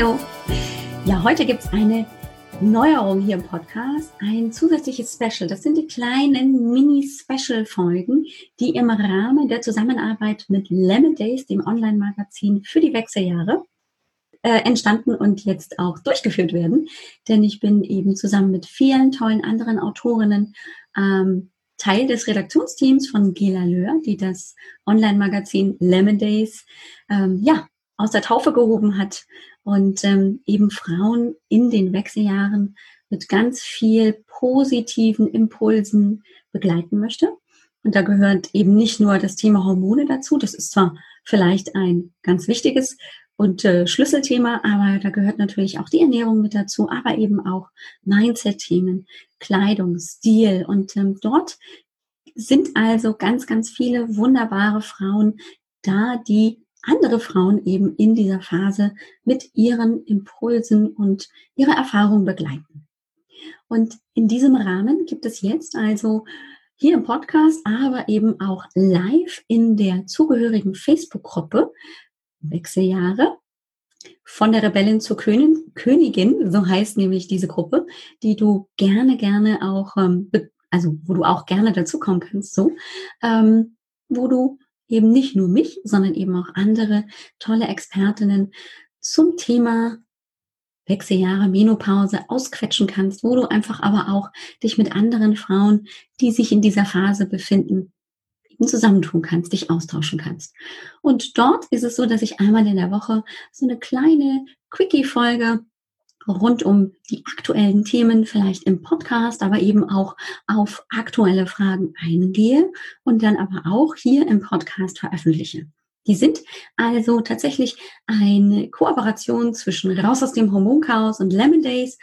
Hallo! Ja, heute gibt es eine Neuerung hier im Podcast, ein zusätzliches Special. Das sind die kleinen Mini-Special-Folgen, die im Rahmen der Zusammenarbeit mit Lemon Days, dem Online-Magazin für die Wechseljahre, äh, entstanden und jetzt auch durchgeführt werden. Denn ich bin eben zusammen mit vielen tollen anderen Autorinnen ähm, Teil des Redaktionsteams von Gela Löhr, die das Online-Magazin Lemon Days ähm, ja, aus der Taufe gehoben hat und ähm, eben Frauen in den Wechseljahren mit ganz viel positiven Impulsen begleiten möchte. Und da gehört eben nicht nur das Thema Hormone dazu, das ist zwar vielleicht ein ganz wichtiges und äh, Schlüsselthema, aber da gehört natürlich auch die Ernährung mit dazu, aber eben auch Mindset-Themen, Kleidung, Stil. Und ähm, dort sind also ganz, ganz viele wunderbare Frauen da, die andere Frauen eben in dieser Phase mit ihren Impulsen und ihrer Erfahrung begleiten. Und in diesem Rahmen gibt es jetzt also hier im Podcast, aber eben auch live in der zugehörigen Facebook-Gruppe Wechseljahre von der Rebellin zur Königin, so heißt nämlich diese Gruppe, die du gerne, gerne auch, ähm, also wo du auch gerne dazukommen kannst, so, ähm, wo du eben nicht nur mich, sondern eben auch andere tolle Expertinnen zum Thema Wechseljahre, Menopause ausquetschen kannst, wo du einfach aber auch dich mit anderen Frauen, die sich in dieser Phase befinden, zusammentun kannst, dich austauschen kannst. Und dort ist es so, dass ich einmal in der Woche so eine kleine Quickie-Folge rund um die aktuellen Themen vielleicht im Podcast, aber eben auch auf aktuelle Fragen eingehe und dann aber auch hier im Podcast veröffentliche. Die sind also tatsächlich eine Kooperation zwischen Raus aus dem Hormonchaos und Lemon Days.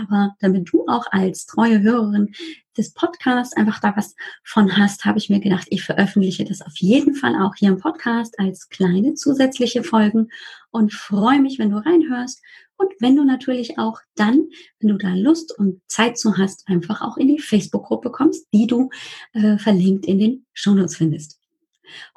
Aber damit du auch als treue Hörerin des Podcasts einfach da was von hast, habe ich mir gedacht, ich veröffentliche das auf jeden Fall auch hier im Podcast als kleine zusätzliche Folgen und freue mich, wenn du reinhörst und wenn du natürlich auch dann, wenn du da Lust und Zeit zu hast, einfach auch in die Facebook-Gruppe kommst, die du äh, verlinkt in den Shownotes findest.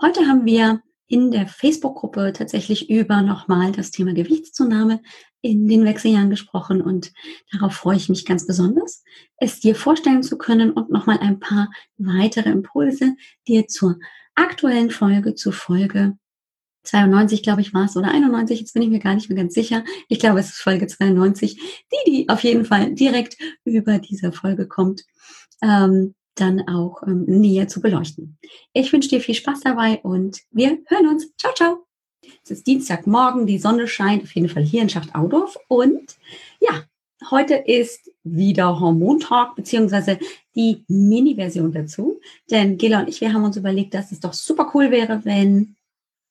Heute haben wir in der Facebook-Gruppe tatsächlich über nochmal das Thema Gewichtszunahme in den Wechseljahren gesprochen und darauf freue ich mich ganz besonders, es dir vorstellen zu können und nochmal ein paar weitere Impulse dir zur aktuellen Folge, zur Folge 92, glaube ich, war es, oder 91, jetzt bin ich mir gar nicht mehr ganz sicher. Ich glaube, es ist Folge 92, die, die auf jeden Fall direkt über dieser Folge kommt. Ähm, dann auch ähm, näher zu beleuchten. Ich wünsche dir viel Spaß dabei und wir hören uns. Ciao, ciao. Es ist Dienstagmorgen, die Sonne scheint auf jeden Fall hier in Schacht-Audorf und ja, heute ist wieder Hormontalk beziehungsweise die Mini-Version dazu, denn Gela und ich, wir haben uns überlegt, dass es doch super cool wäre, wenn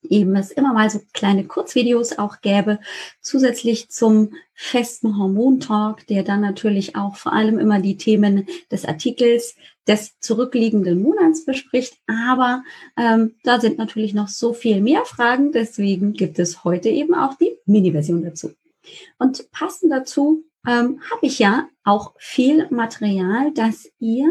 eben es immer mal so kleine Kurzvideos auch gäbe, zusätzlich zum festen Hormontalk, der dann natürlich auch vor allem immer die Themen des Artikels des zurückliegenden Monats bespricht. Aber ähm, da sind natürlich noch so viel mehr Fragen, deswegen gibt es heute eben auch die Mini-Version dazu. Und passend dazu ähm, habe ich ja auch viel Material, das ihr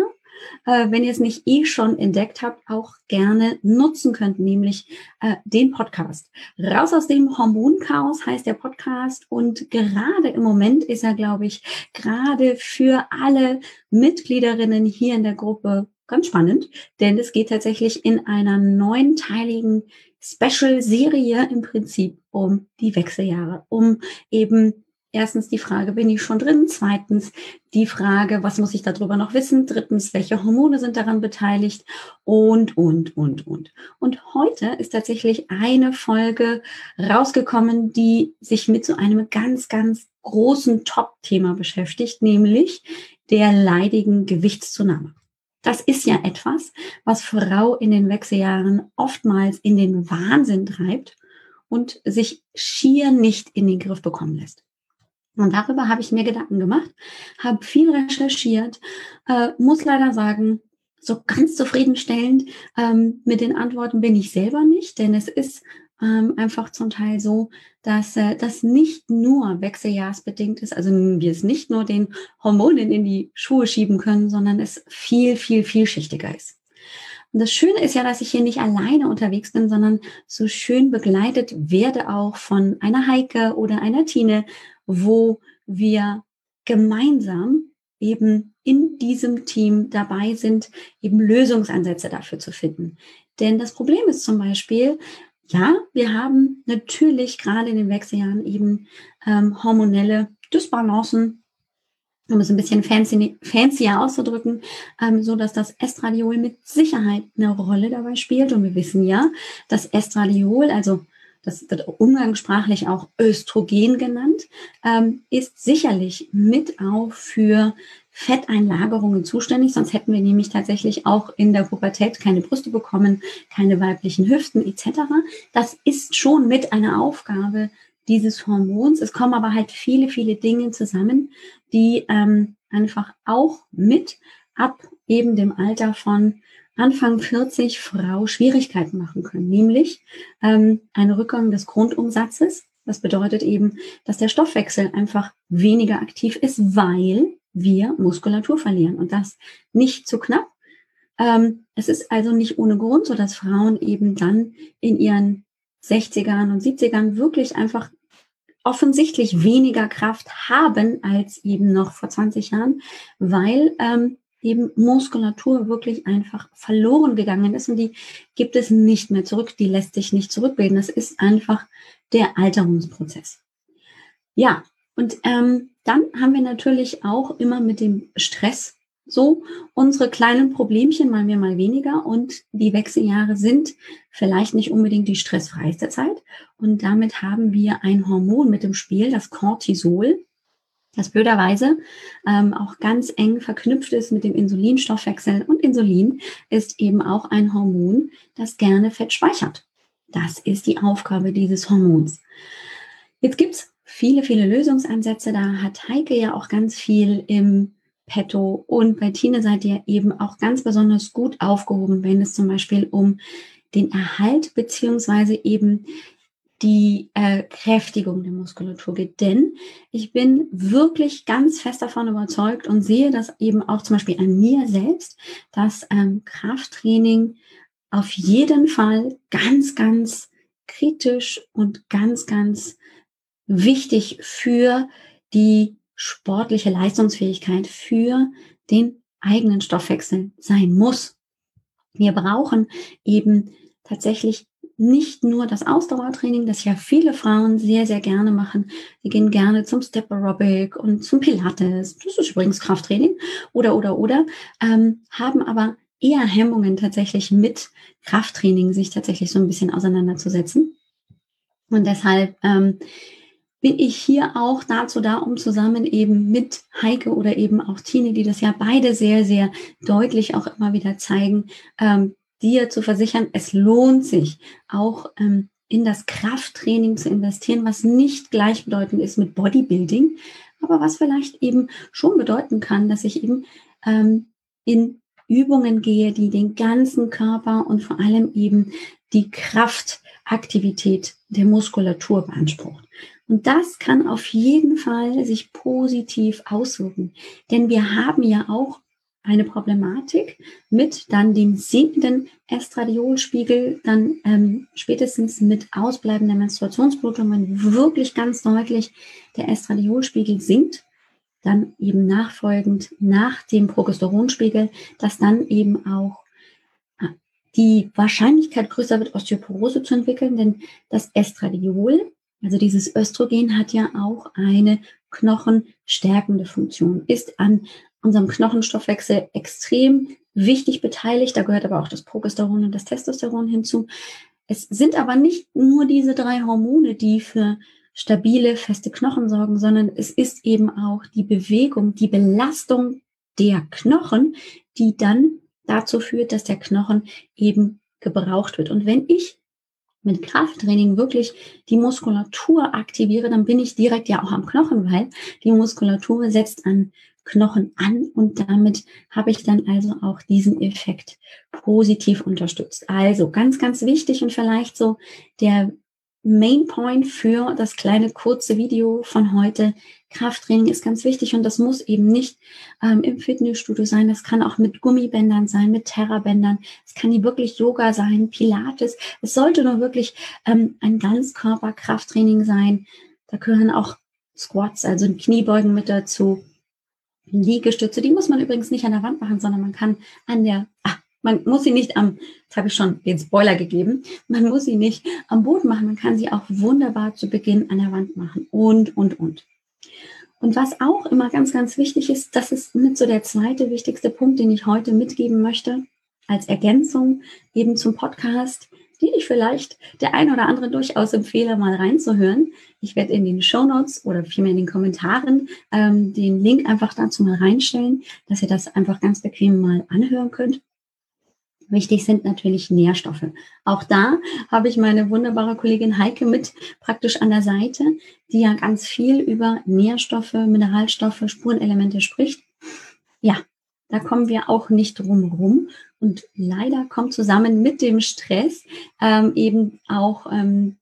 äh, wenn ihr es nicht eh schon entdeckt habt, auch gerne nutzen könnt, nämlich äh, den Podcast. Raus aus dem Hormonchaos heißt der Podcast und gerade im Moment ist er, glaube ich, gerade für alle Mitgliederinnen hier in der Gruppe ganz spannend, denn es geht tatsächlich in einer neunteiligen Special-Serie im Prinzip um die Wechseljahre, um eben Erstens die Frage, bin ich schon drin? Zweitens die Frage, was muss ich darüber noch wissen? Drittens, welche Hormone sind daran beteiligt? Und, und, und, und. Und heute ist tatsächlich eine Folge rausgekommen, die sich mit so einem ganz, ganz großen Top-Thema beschäftigt, nämlich der leidigen Gewichtszunahme. Das ist ja etwas, was Frau in den Wechseljahren oftmals in den Wahnsinn treibt und sich schier nicht in den Griff bekommen lässt. Und darüber habe ich mir Gedanken gemacht, habe viel recherchiert, äh, muss leider sagen, so ganz zufriedenstellend ähm, mit den Antworten bin ich selber nicht, denn es ist ähm, einfach zum Teil so, dass äh, das nicht nur wechseljahrsbedingt ist, also wir es nicht nur den Hormonen in die Schuhe schieben können, sondern es viel, viel, vielschichtiger ist. Und das Schöne ist ja, dass ich hier nicht alleine unterwegs bin, sondern so schön begleitet werde auch von einer Heike oder einer Tine, wo wir gemeinsam eben in diesem Team dabei sind, eben Lösungsansätze dafür zu finden. Denn das Problem ist zum Beispiel, ja, wir haben natürlich gerade in den Wechseljahren eben ähm, hormonelle Dysbalancen, um es ein bisschen fancy, fancier auszudrücken, ähm, so dass das Estradiol mit Sicherheit eine Rolle dabei spielt. Und wir wissen ja, dass Estradiol, also das wird umgangssprachlich auch Östrogen genannt, ähm, ist sicherlich mit auch für Fetteinlagerungen zuständig, sonst hätten wir nämlich tatsächlich auch in der Pubertät keine Brüste bekommen, keine weiblichen Hüften etc. Das ist schon mit einer Aufgabe dieses Hormons. Es kommen aber halt viele, viele Dinge zusammen, die ähm, einfach auch mit ab eben dem Alter von Anfang 40 Frau Schwierigkeiten machen können, nämlich ähm, ein Rückgang des Grundumsatzes. Das bedeutet eben, dass der Stoffwechsel einfach weniger aktiv ist, weil wir Muskulatur verlieren und das nicht zu knapp. Ähm, es ist also nicht ohne Grund so, dass Frauen eben dann in ihren 60ern und 70ern wirklich einfach offensichtlich weniger Kraft haben als eben noch vor 20 Jahren, weil ähm, eben Muskulatur wirklich einfach verloren gegangen ist und die gibt es nicht mehr zurück, die lässt sich nicht zurückbilden. Das ist einfach der Alterungsprozess. Ja, und ähm, dann haben wir natürlich auch immer mit dem Stress so unsere kleinen Problemchen, mal mehr, mal weniger. Und die Wechseljahre sind vielleicht nicht unbedingt die stressfreiste Zeit. Und damit haben wir ein Hormon mit dem Spiel, das Cortisol, das blöderweise ähm, auch ganz eng verknüpft ist mit dem Insulinstoffwechsel. Und Insulin ist eben auch ein Hormon, das gerne Fett speichert. Das ist die Aufgabe dieses Hormons. Jetzt gibt's viele, viele Lösungsansätze. Da hat Heike ja auch ganz viel im Petto und bei Tine seid ihr eben auch ganz besonders gut aufgehoben, wenn es zum Beispiel um den Erhalt beziehungsweise eben die äh, Kräftigung der Muskulatur geht. Denn ich bin wirklich ganz fest davon überzeugt und sehe das eben auch zum Beispiel an mir selbst, dass ähm, Krafttraining auf jeden Fall ganz, ganz kritisch und ganz, ganz wichtig für die sportliche Leistungsfähigkeit, für den eigenen Stoffwechsel sein muss. Wir brauchen eben tatsächlich nicht nur das Ausdauertraining, das ja viele Frauen sehr, sehr gerne machen. Sie gehen gerne zum Step Aerobic und zum Pilates. Das ist übrigens Krafttraining. Oder, oder, oder. Ähm, haben aber eher Hemmungen tatsächlich mit Krafttraining sich tatsächlich so ein bisschen auseinanderzusetzen. Und deshalb ähm, bin ich hier auch dazu da, um zusammen eben mit Heike oder eben auch Tine, die das ja beide sehr, sehr deutlich auch immer wieder zeigen, ähm, dir zu versichern, es lohnt sich auch ähm, in das Krafttraining zu investieren, was nicht gleichbedeutend ist mit Bodybuilding, aber was vielleicht eben schon bedeuten kann, dass ich eben ähm, in Übungen gehe, die den ganzen Körper und vor allem eben die Kraftaktivität der Muskulatur beansprucht. Und das kann auf jeden Fall sich positiv auswirken. Denn wir haben ja auch eine Problematik mit dann dem sinkenden Estradiolspiegel, dann ähm, spätestens mit ausbleibender Menstruationsblutung, wenn wirklich ganz deutlich der Estradiolspiegel sinkt, dann eben nachfolgend nach dem Progesteronspiegel, dass dann eben auch äh, die Wahrscheinlichkeit größer wird, Osteoporose zu entwickeln, denn das Estradiol also dieses Östrogen hat ja auch eine knochenstärkende Funktion, ist an unserem Knochenstoffwechsel extrem wichtig beteiligt. Da gehört aber auch das Progesteron und das Testosteron hinzu. Es sind aber nicht nur diese drei Hormone, die für stabile, feste Knochen sorgen, sondern es ist eben auch die Bewegung, die Belastung der Knochen, die dann dazu führt, dass der Knochen eben gebraucht wird. Und wenn ich mit Krafttraining wirklich die Muskulatur aktiviere, dann bin ich direkt ja auch am Knochen, weil die Muskulatur setzt an Knochen an und damit habe ich dann also auch diesen Effekt positiv unterstützt. Also ganz, ganz wichtig und vielleicht so der Main Point für das kleine kurze Video von heute. Krafttraining ist ganz wichtig und das muss eben nicht ähm, im Fitnessstudio sein. Das kann auch mit Gummibändern sein, mit Terrabändern. Es kann die wirklich Yoga sein, Pilates. Es sollte nur wirklich ähm, ein Ganzkörper-Krafttraining sein. Da gehören auch Squats, also Kniebeugen mit dazu. Liegestütze, die muss man übrigens nicht an der Wand machen, sondern man kann an der, ach, man muss sie nicht am, jetzt habe ich schon den Spoiler gegeben, man muss sie nicht am Boden machen, man kann sie auch wunderbar zu Beginn an der Wand machen und, und, und. Und was auch immer ganz, ganz wichtig ist, das ist mit so der zweite wichtigste Punkt, den ich heute mitgeben möchte, als Ergänzung eben zum Podcast, die ich vielleicht der ein oder andere durchaus empfehle, mal reinzuhören. Ich werde in den Show Notes oder vielmehr in den Kommentaren ähm, den Link einfach dazu mal reinstellen, dass ihr das einfach ganz bequem mal anhören könnt. Wichtig sind natürlich Nährstoffe. Auch da habe ich meine wunderbare Kollegin Heike mit praktisch an der Seite, die ja ganz viel über Nährstoffe, Mineralstoffe, Spurenelemente spricht. Ja, da kommen wir auch nicht drum rum. Und leider kommt zusammen mit dem Stress ähm, eben auch ähm,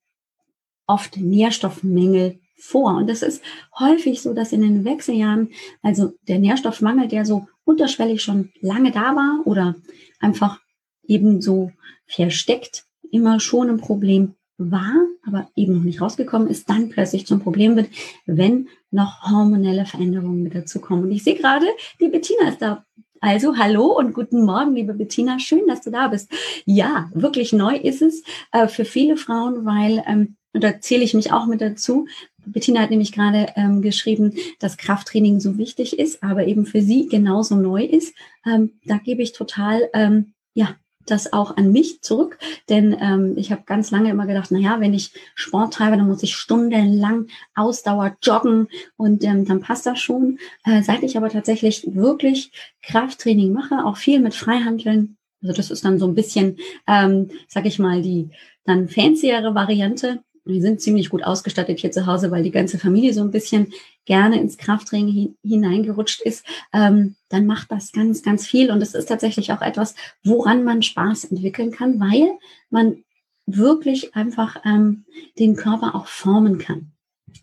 oft Nährstoffmängel vor. Und das ist häufig so, dass in den Wechseljahren, also der Nährstoffmangel, der so unterschwellig schon lange da war oder einfach eben so versteckt immer schon ein Problem war, aber eben noch nicht rausgekommen ist, dann plötzlich zum Problem wird, wenn noch hormonelle Veränderungen mit dazu kommen. Und ich sehe gerade, die Bettina ist da. Also hallo und guten Morgen, liebe Bettina. Schön, dass du da bist. Ja, wirklich neu ist es äh, für viele Frauen, weil, ähm, und da zähle ich mich auch mit dazu, Bettina hat nämlich gerade ähm, geschrieben, dass Krafttraining so wichtig ist, aber eben für sie genauso neu ist. Ähm, da gebe ich total ähm, ja, das auch an mich zurück, denn ähm, ich habe ganz lange immer gedacht, na ja, wenn ich Sport treibe, dann muss ich stundenlang Ausdauer joggen und ähm, dann passt das schon. Äh, seit ich aber tatsächlich wirklich Krafttraining mache, auch viel mit Freihandeln, also das ist dann so ein bisschen, ähm, sag ich mal, die dann fanciere Variante. Wir sind ziemlich gut ausgestattet hier zu Hause, weil die ganze Familie so ein bisschen gerne ins Krafttraining hineingerutscht ist, ähm, dann macht das ganz, ganz viel. Und es ist tatsächlich auch etwas, woran man Spaß entwickeln kann, weil man wirklich einfach ähm, den Körper auch formen kann.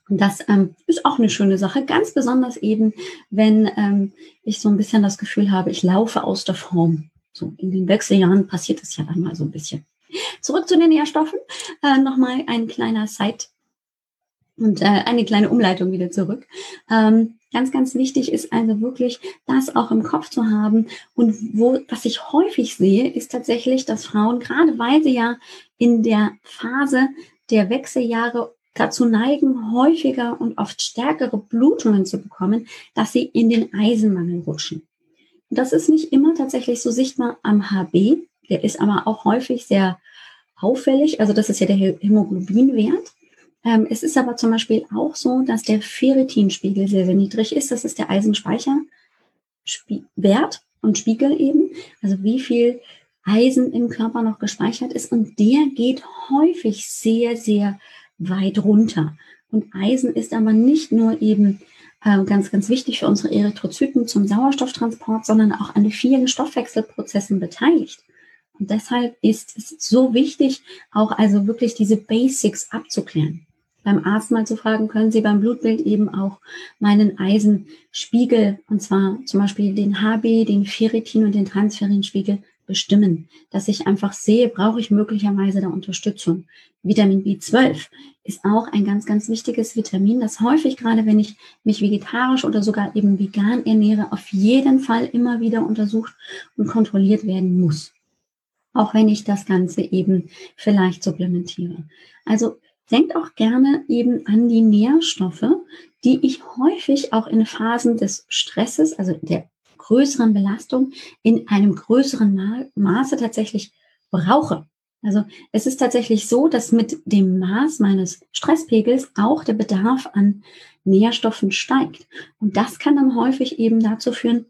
Und das ähm, ist auch eine schöne Sache, ganz besonders eben, wenn ähm, ich so ein bisschen das Gefühl habe, ich laufe aus der Form. So in den Wechseljahren passiert es ja dann mal so ein bisschen. Zurück zu den Nährstoffen. Äh, Nochmal ein kleiner Side und äh, eine kleine Umleitung wieder zurück. Ähm, ganz, ganz wichtig ist also wirklich, das auch im Kopf zu haben. Und wo, was ich häufig sehe, ist tatsächlich, dass Frauen, gerade weil sie ja in der Phase der Wechseljahre dazu neigen, häufiger und oft stärkere Blutungen zu bekommen, dass sie in den Eisenmangel rutschen. Und das ist nicht immer tatsächlich so sichtbar am HB. Der ist aber auch häufig sehr auffällig. Also das ist ja der Hämoglobinwert. Ähm, es ist aber zum Beispiel auch so, dass der Ferritinspiegel sehr, sehr niedrig ist. Das ist der Eisenspeicherwert und Spiegel eben. Also wie viel Eisen im Körper noch gespeichert ist. Und der geht häufig sehr, sehr weit runter. Und Eisen ist aber nicht nur eben äh, ganz, ganz wichtig für unsere Erythrozyten zum Sauerstofftransport, sondern auch an vielen Stoffwechselprozessen beteiligt. Und deshalb ist es so wichtig, auch also wirklich diese Basics abzuklären beim Arzt mal zu fragen, können Sie beim Blutbild eben auch meinen Eisenspiegel, und zwar zum Beispiel den HB, den Ferritin und den Transferinspiegel bestimmen, dass ich einfach sehe, brauche ich möglicherweise da Unterstützung. Vitamin B12 ist auch ein ganz, ganz wichtiges Vitamin, das häufig, gerade wenn ich mich vegetarisch oder sogar eben vegan ernähre, auf jeden Fall immer wieder untersucht und kontrolliert werden muss. Auch wenn ich das Ganze eben vielleicht supplementiere. Also Denkt auch gerne eben an die Nährstoffe, die ich häufig auch in Phasen des Stresses, also der größeren Belastung, in einem größeren Ma Maße tatsächlich brauche. Also es ist tatsächlich so, dass mit dem Maß meines Stresspegels auch der Bedarf an Nährstoffen steigt. Und das kann dann häufig eben dazu führen,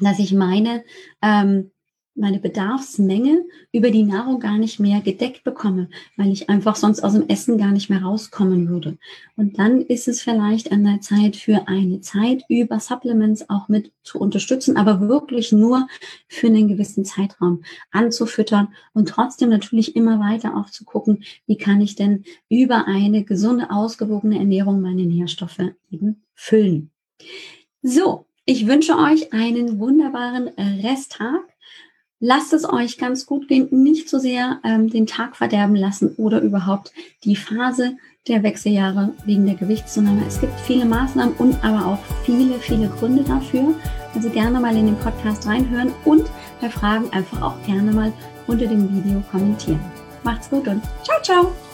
dass ich meine ähm, meine Bedarfsmenge über die Nahrung gar nicht mehr gedeckt bekomme, weil ich einfach sonst aus dem Essen gar nicht mehr rauskommen würde. Und dann ist es vielleicht an der Zeit für eine Zeit über Supplements auch mit zu unterstützen, aber wirklich nur für einen gewissen Zeitraum anzufüttern und trotzdem natürlich immer weiter auch zu gucken, wie kann ich denn über eine gesunde, ausgewogene Ernährung meine Nährstoffe eben füllen. So, ich wünsche euch einen wunderbaren Resttag. Lasst es euch ganz gut gehen, nicht so sehr ähm, den Tag verderben lassen oder überhaupt die Phase der Wechseljahre wegen der Gewichtszunahme. Es gibt viele Maßnahmen und aber auch viele, viele Gründe dafür. Also gerne mal in den Podcast reinhören und bei Fragen einfach auch gerne mal unter dem Video kommentieren. Macht's gut und ciao, ciao!